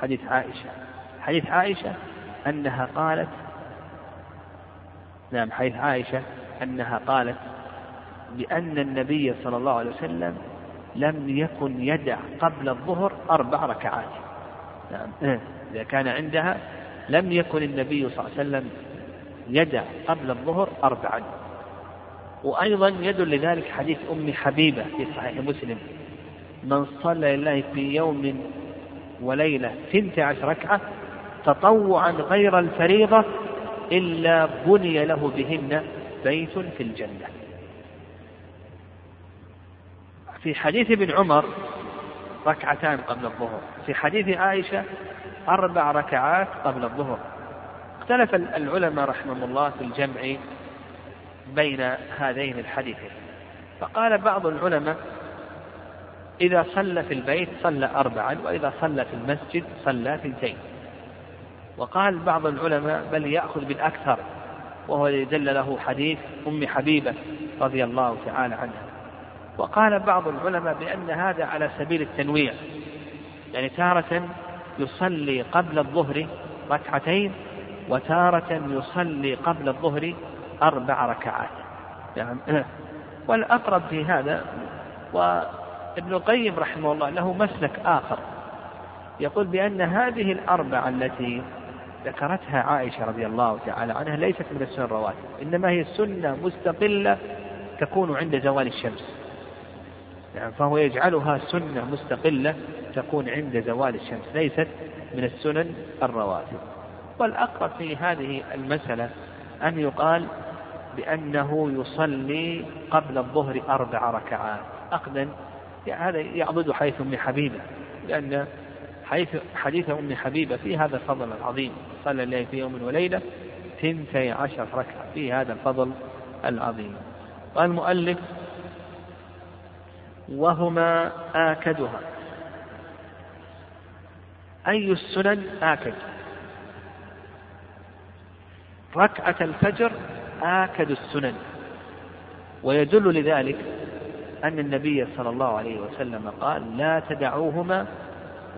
حديث عائشة. حديث عائشة أنها قالت نعم حديث عائشة أنها قالت بأن النبي صلى الله عليه وسلم لم يكن يدع قبل الظهر أربع ركعات. نعم إذا كان عندها لم يكن النبي صلى الله عليه وسلم يدع قبل الظهر أربعا. وأيضا يدل لذلك حديث أم حبيبة في صحيح مسلم. من صلى لله في يوم وليلة ثنت عشر ركعة تطوعا غير الفريضة إلا بني له بهن بيت في الجنة. في حديث ابن عمر ركعتان قبل الظهر في حديث عائشة أربع ركعات قبل الظهر. اختلف العلماء رحمهم الله في الجمع بين هذين الحديثين. فقال بعض العلماء إذا صلى في البيت صلى أربعا وإذا صلى في المسجد صلى ثنتين. وقال بعض العلماء بل يأخذ بالأكثر وهو يدل له حديث أم حبيبة رضي الله تعالى عنها. وقال بعض العلماء بأن هذا على سبيل التنويع يعني تارة يصلي قبل الظهر ركعتين وتارة يصلي قبل الظهر أربع ركعات. يعني [CLEARS THROAT] والأقرب في هذا وابن القيم رحمه الله له مسلك آخر يقول بأن هذه الأربعة التي ذكرتها عائشة رضي الله تعالى عنها ليست من السنن الرواتب إنما هي سنة مستقلة تكون عند زوال الشمس. يعني فهو يجعلها سنة مستقلة تكون عند زوال الشمس ليست من السنن الرواتب. والأقرب في هذه المسألة أن يقال بأنه يصلي قبل الظهر أربع ركعات. أخذا يعني هذا يعضد حيث أم حبيبة لأن حيث حديث أم حبيبة في هذا الفضل العظيم. صلى الله في يوم وليلة ثنتي عشر ركعة. في هذا الفضل العظيم. قال المؤلف وهما آكدها. أي السنن آكد. ركعة الفجر آكد السنن. ويدل لذلك أن النبي صلى الله عليه وسلم قال لا تدعوهما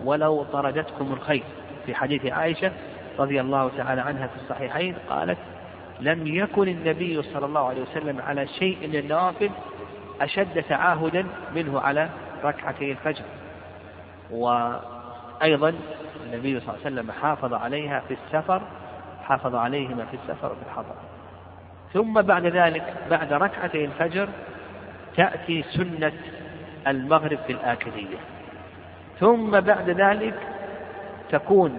ولو طردتكم الخيل. في حديث عائشة رضي الله تعالى عنها في الصحيحين قالت لم يكن النبي صلى الله عليه وسلم على شيء من النوافل أشد تعاهدا منه على ركعتي الفجر. وأيضا النبي صلى الله عليه وسلم حافظ عليها في السفر حافظ عليهما في السفر وفي الحضر ثم بعد ذلك بعد ركعتي الفجر تأتي سنة المغرب في الآكدية ثم بعد ذلك تكون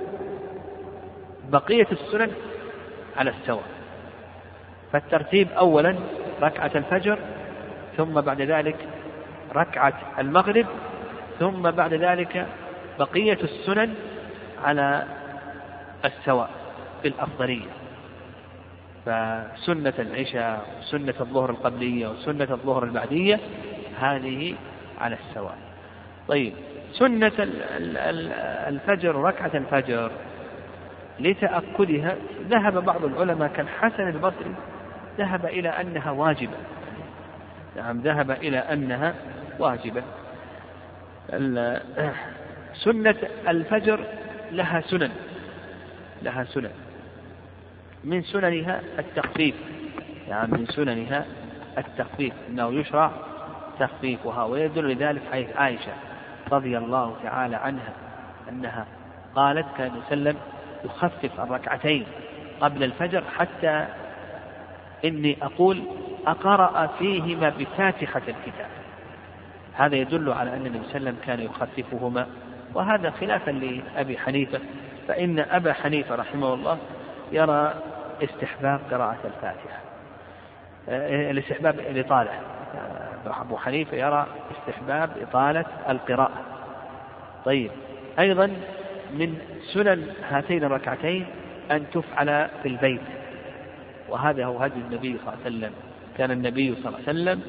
بقية السنن على السواء. فالترتيب أولا ركعة الفجر ثم بعد ذلك ركعة المغرب ثم بعد ذلك بقية السنن على السواء في الأفضلية. فسنة العشاء وسنة الظهر القبلية وسنة الظهر البعدية هذه على السواء. طيب سنة الفجر ركعة الفجر لتأكدها ذهب بعض العلماء كالحسن البصري ذهب إلى أنها واجبة. نعم ذهب إلى أنها واجبة. سنة الفجر لها سنن لها سنن. من سننها التخفيف. يعني من سننها التخفيف. أنه يشرع تخفيفها ويدل لذلك حيث عائشة. رضي الله تعالى عنها أنها قالت كان وسلم يخفف الركعتين قبل الفجر حتى إني أقول أقرأ فيهما بفاتحة الكتاب. هذا يدل على أن النبي صلى الله عليه وسلم كان يخففهما وهذا خلافا لأبي حنيفة فإن أبا حنيفة رحمه الله يرى استحباب قراءة الفاتحة آه، الاستحباب الإطالة أبو حنيفة يرى استحباب إطالة القراءة. طيب أيضا من سنن هاتين الركعتين أن تفعل في البيت. وهذا هو هدي النبي صلى الله عليه وسلم. كان النبي صلى الله عليه وسلم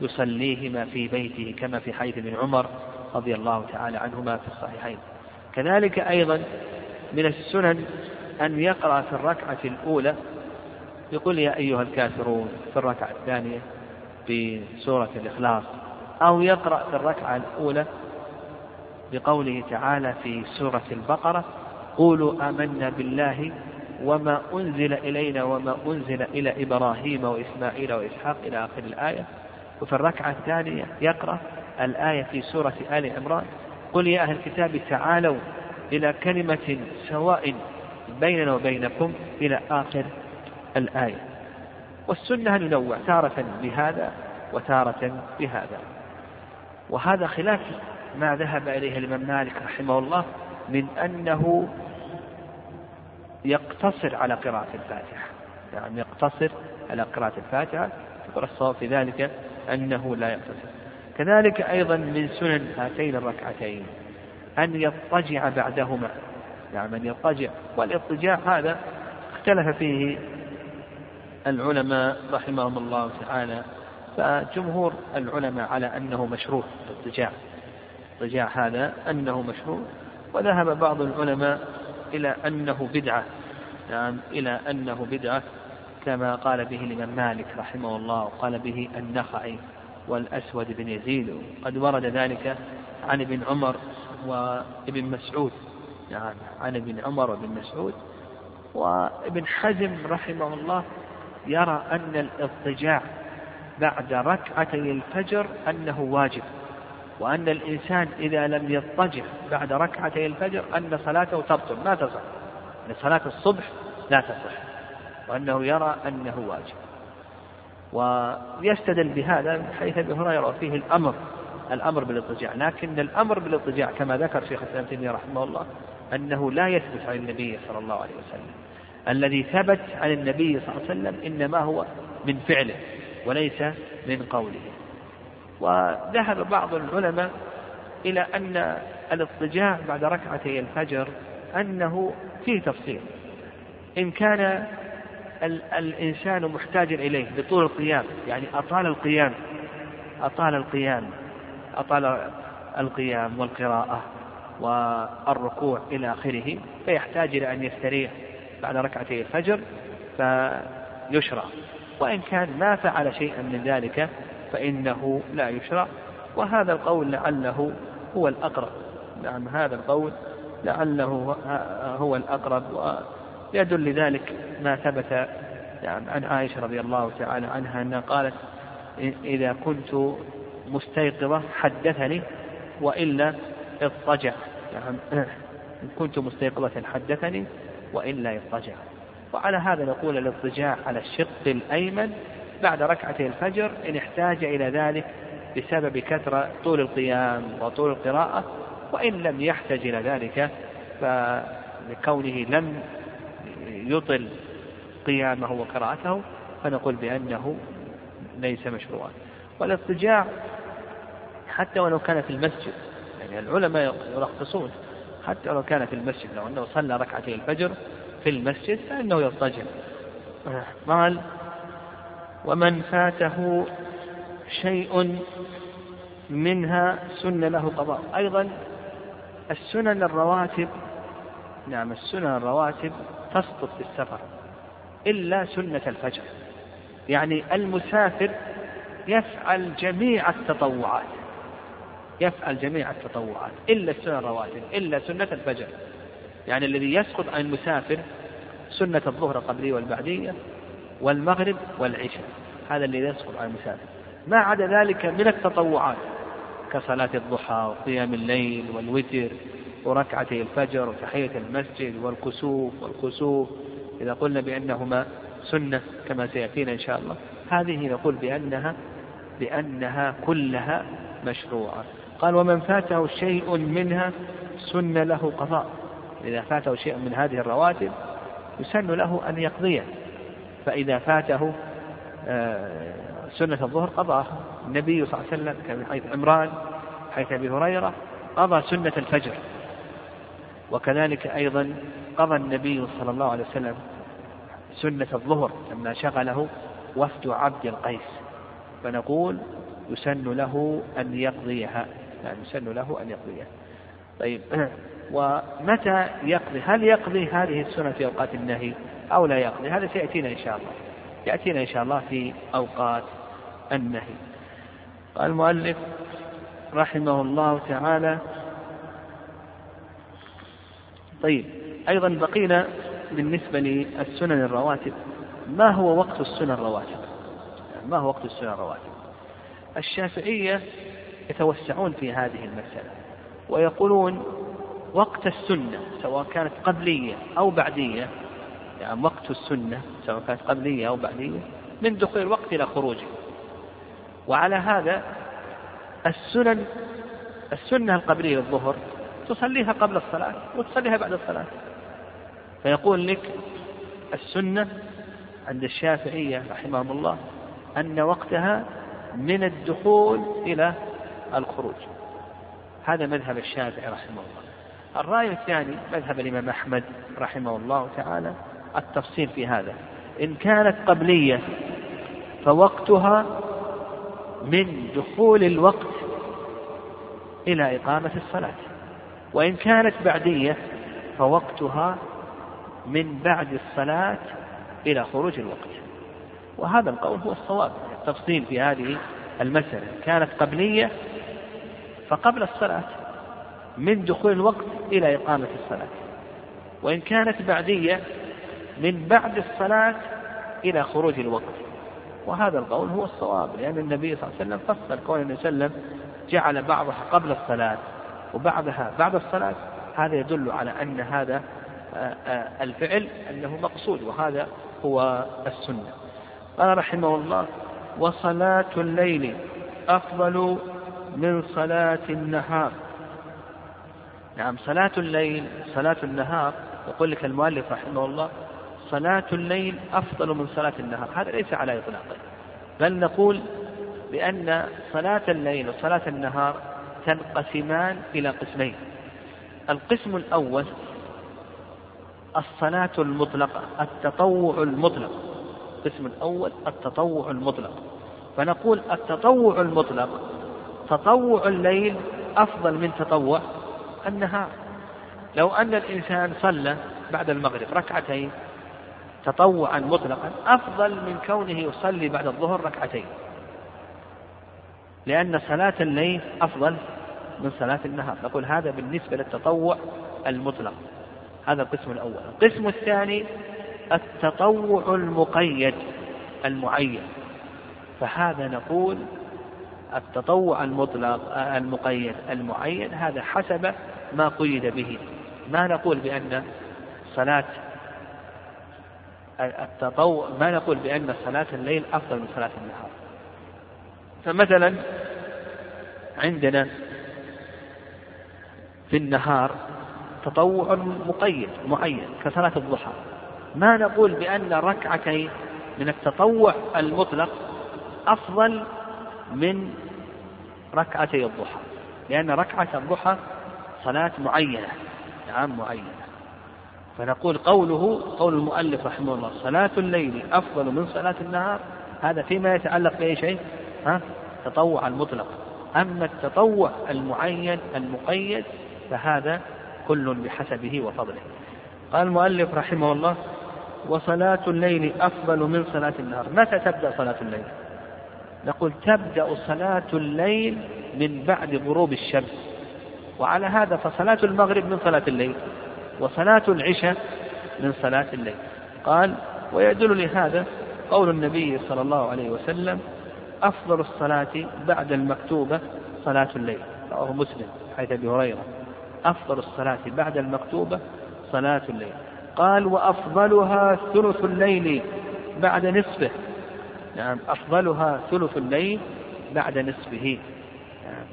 يصليهما في بيته كما في حديث ابن عمر رضي الله تعالى عنهما في الصحيحين. كذلك أيضا من السنن أن يقرأ في الركعة الأولى يقول يا أيها الكافرون في الركعة الثانية في سورة الإخلاص أو يقرأ في الركعة الأولى بقوله تعالى في سورة البقرة قولوا آمنا بالله وما أنزل إلينا وما أنزل إلى إبراهيم وإسماعيل وإسحاق إلى آخر الآية. وفي الركعة الثانية يقرأ الآية في سورة آل عمران قل يا أهل الكتاب تعالوا إلى كلمة سواء بيننا وبينكم إلى آخر الآية. والسنة أن ينوع تارة بهذا وتارة بهذا. وهذا خلاف ما ذهب إليه الإمام مالك رحمه الله من أنه يقتصر على قراءة الفاتحة. يعني يقتصر على قراءة الفاتحة يقول الصواب في ذلك أنه لا يقتصر. كذلك أيضا من سنن هاتين الركعتين أن يضطجع بعدهما. يعني أن يضطجع والإضطجاع هذا اختلف فيه العلماء رحمهم الله تعالى فجمهور العلماء على أنه مشروع الاضطجاع الاضطجاع هذا أنه مشروع وذهب بعض العلماء إلى أنه بدعة. نعم إلى أنه بدعة كما قال به الإمام مالك رحمه الله وقال به النخعي والأسود بن يزيد. قد ورد ذلك عن ابن عمر وابن مسعود. نعم عن ابن عمر وابن مسعود. وابن حزم رحمه الله يرى أن الاضطجاع بعد ركعتي الفجر أنه واجب وأن الإنسان إذا لم يضطجع بعد ركعتي الفجر أن صلاته تبطل ما تصح أن صلاة الصبح لا تصح وأنه يرى أنه واجب. ويستدل بهذا من حيث أبي هريرة وفيه الأمر الأمر بالاضطجاع. لكن الأمر بالاضطجاع كما ذكر شيخ الإسلام تيمية رحمه الله أنه لا يثبت عن النبي صلى الله عليه وسلم. الذي ثبت عن النبي صلى الله عليه وسلم إنما هو من فعله وليس من قوله. وذهب بعض العلماء إلى أن الاضطجاع بعد ركعتي الفجر أنه فيه تفصيل. إن كان الإنسان محتاج إليه بطول القيام يعني أطال القيام أطال القيام أطال القيام والقراءة والركوع إلى آخره فيحتاج إلى أن يستريح. بعد ركعتي الفجر فيشرع. وإن كان ما فعل شيئا من ذلك فإنه لا يشرع. وهذا القول لعله هو الأقرب. نعم هذا القول لعله هو الأقرب يدل لذلك ما ثبت عن عائشة رضي الله تعالى عنها أنها قالت إذا كنت مستيقظة حدثني وإلا اضطجع. يعني [CLEARS THROAT] إن كنت مستيقظة حدثني وإلا اضطجع وعلى هذا نقول الاضطجاع على الشق الأيمن بعد ركعتي الفجر إن احتاج إلى ذلك بسبب كثرة طول القيام وطول القراءة. وإن لم يحتج إلى ذلك فلكونه لم يطل قيامه وقراءته فنقول بأنه ليس مشروعا. والاضطجاع حتى ولو كان في المسجد يعني العلماء يرخصون حتى لو كان في المسجد لو أنه صلى ركعتي الفجر في المسجد فإنه يضطجع قال ومن فاته شيء منها سن له قضاء. أيضا السنن الرواتب نعم السنن الرواتب تسقط في السفر إلا سنة الفجر. يعني المسافر يفعل جميع التطوعات. يفعل جميع التطوعات إلا السنة الرواتب إلا سنة الفجر. يعني الذي يسقط عن المسافر سنة الظهر القبلية والبعدية والمغرب والعشاء. هذا الذي يسقط عن المسافر ما عدا ذلك من التطوعات كصلاة الضحى وقيام الليل والوتر وركعتي الفجر وتحية المسجد والكسوف والخسوف إذا قلنا بأنهما سنة كما سيأتينا إن شاء الله. هذه نقول بأنها بأنها كلها مشروعة. قال ومن فاته شيء منها سن له قضاء. إذا فاته شيء من هذه الرواتب يسن له أن يقضيه. فإذا فاته آه، سنة الظهر قضاه. النبي صلى الله عليه وسلم كان حيث عمران حيث أبي هريرة قضى سنة الفجر. وكذلك أيضا قضى النبي صلى الله عليه وسلم سنة الظهر لما شغله وفد عبد القيس. فنقول يسن له أن يقضيها. يعني يسن له أن يقضيها طيب [CLEARS THROAT] ومتى يقضي؟ هل يقضي هذه السنة في أوقات النهي أو لا يقضي؟ هذا سيأتينا إن شاء الله. يأتينا إن شاء الله في أوقات النهي. قال المؤلف رحمه الله تعالى طيب أيضا بقينا بالنسبة للسنن الرواتب. ما هو وقت السنن الرواتب؟ ما هو وقت السنن الرواتب؟ الشافعية يتوسعون في هذه المسألة ويقولون وقت السنة سواء كانت قبلية أو بعدية يعني وقت السنة سواء كانت قبلية أو بعدية من دخول الوقت إلى خروجه. وعلى هذا السنن السنة القبلية للظهر تصليها قبل الصلاة وتصليها بعد الصلاة. فيقول لك السنة عند الشافعية رحمهم الله أن وقتها من الدخول إلى الخروج. هذا مذهب الشافعي رحمه الله. الرأي الثاني مذهب الإمام أحمد رحمه الله تعالى التفصيل في هذا. إن كانت قبلية فوقتها من دخول الوقت إلى إقامة الصلاة. وإن كانت بعدية فوقتها من بعد الصلاة إلى خروج الوقت. وهذا القول هو الصواب التفصيل في هذه المسألة. كانت قبلية فقبل الصلاة من دخول الوقت إلى إقامة الصلاة. وإن كانت بعدية من بعد الصلاة إلى خروج الوقت. وهذا القول هو الصواب لأن النبي صلى الله عليه وسلم فصل كون النبي صلى الله عليه وسلم جعل بعضها قبل الصلاة وبعضها بعد الصلاة. هذا يدل على أن هذا آه، آه، الفعل أنه مقصود وهذا هو السنة. قال رحمه الله وصلاة الليل أفضل من صلاة النهار. نعم صلاة الليل صلاة النهار يقول لك المؤلف رحمه الله صلاة الليل أفضل من صلاة النهار. هذا ليس على إطلاقه بل نقول بأن صلاة الليل وصلاة النهار تنقسمان إلى قسمين. القسم الأول الصلاة المطلقة التطوع المطلق. القسم الأول التطوع المطلق. فنقول التطوع المطلق تطوع الليل أفضل من تطوع النهار. لو أن الإنسان صلى بعد المغرب ركعتين تطوعا مطلقا أفضل من كونه يصلي بعد الظهر ركعتين لأن صلاة الليل أفضل من صلاة النهار. نقول هذا بالنسبة للتطوع المطلق. هذا القسم الأول. القسم الثاني التطوع المقيد المعين. فهذا نقول التطوع المطلق المقيد المعين هذا حسب ما قيد به. ما نقول بأن صلاة التطوع ما نقول بأن صلاة الليل أفضل من صلاة النهار. فمثلا عندنا في النهار تطوع مقيد معين كصلاة الضحى. ما نقول بأن ركعتين من التطوع المطلق أفضل من ركعتي الضحى. لأن ركعة الضحى صلاة معينة نعم معينة. فنقول قوله قول المؤلف رحمه الله صلاة الليل أفضل من صلاة النهار. هذا فيما يتعلق بأي شيء؟ ها؟ تطوع المطلق. أما التطوع المعين المقيد فهذا كل بحسبه وفضله. قال المؤلف رحمه الله وصلاة الليل أفضل من صلاة النهار. متى تبدأ صلاة الليل؟ نقول تبدأ صلاة الليل من بعد غروب الشمس. وعلى هذا فصلاة المغرب من صلاة الليل وصلاة العشاء من صلاة الليل. قال ويدل لهذا قول النبي صلى الله عليه وسلم أفضل الصلاة بعد المكتوبة صلاة الليل. رواه مسلم حيث أبي هريرة. أفضل الصلاة بعد المكتوبة صلاة الليل. قال وأفضلها ثلث الليل بعد نصفه. نعم أفضلها ثلث الليل بعد نصفه. نعم.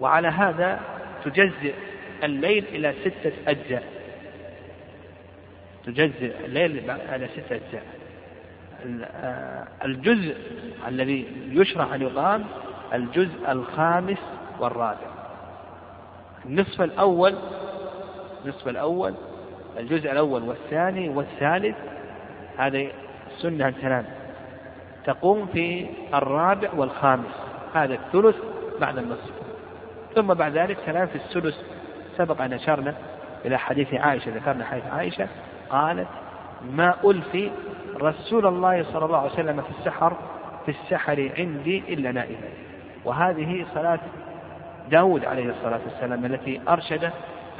وعلى هذا تجزئ الليل إلى ستة أجزاء. تجزئ الليل إلى ستة أجزاء. آه، الجزء الذي يشرع أن يقام الجزء الخامس والرابع. النصف الأول النصف الأول الجزء الأول والثاني والثالث هذه أن تنام تقوم في الرابع والخامس هذا الثلث بعد النصف. ثم بعد ذلك تنام في السدس. سبق أن أشرنا إلى حديث عائشة ذكرنا حديث عائشة قالت ما ألفي رسول الله صلى الله عليه وسلم في السحر في السحر عندي إلا نائما وهذه صلاة داود عليه الصلاة والسلام التي أرشد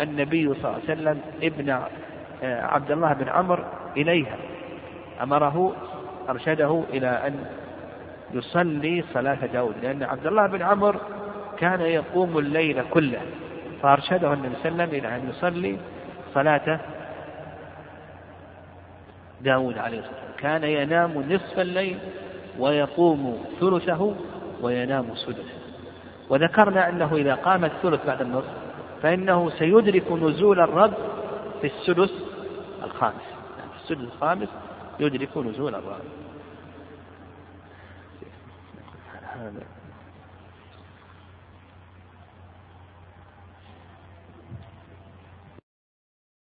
النبي صلى الله عليه وسلم ابن آه، عبد الله بن عمرو إليها. أمره أرشده إلى أن يصلي صلاة داود لأن عبد الله بن عمرو كان يقوم الليل كله فأرشده النبي صلى الله عليه وسلم إلى أن يصلي صلاة داود عليه الصلاة والسلام. كان ينام نصف الليل ويقوم ثلثه وينام سدسه. وذكرنا أنه إذا قام الثلث بعد النصف فإنه سيدرك نزول الرب في السدس الخامس. يعني في السدس الخامس يدرك نزول الرب هذا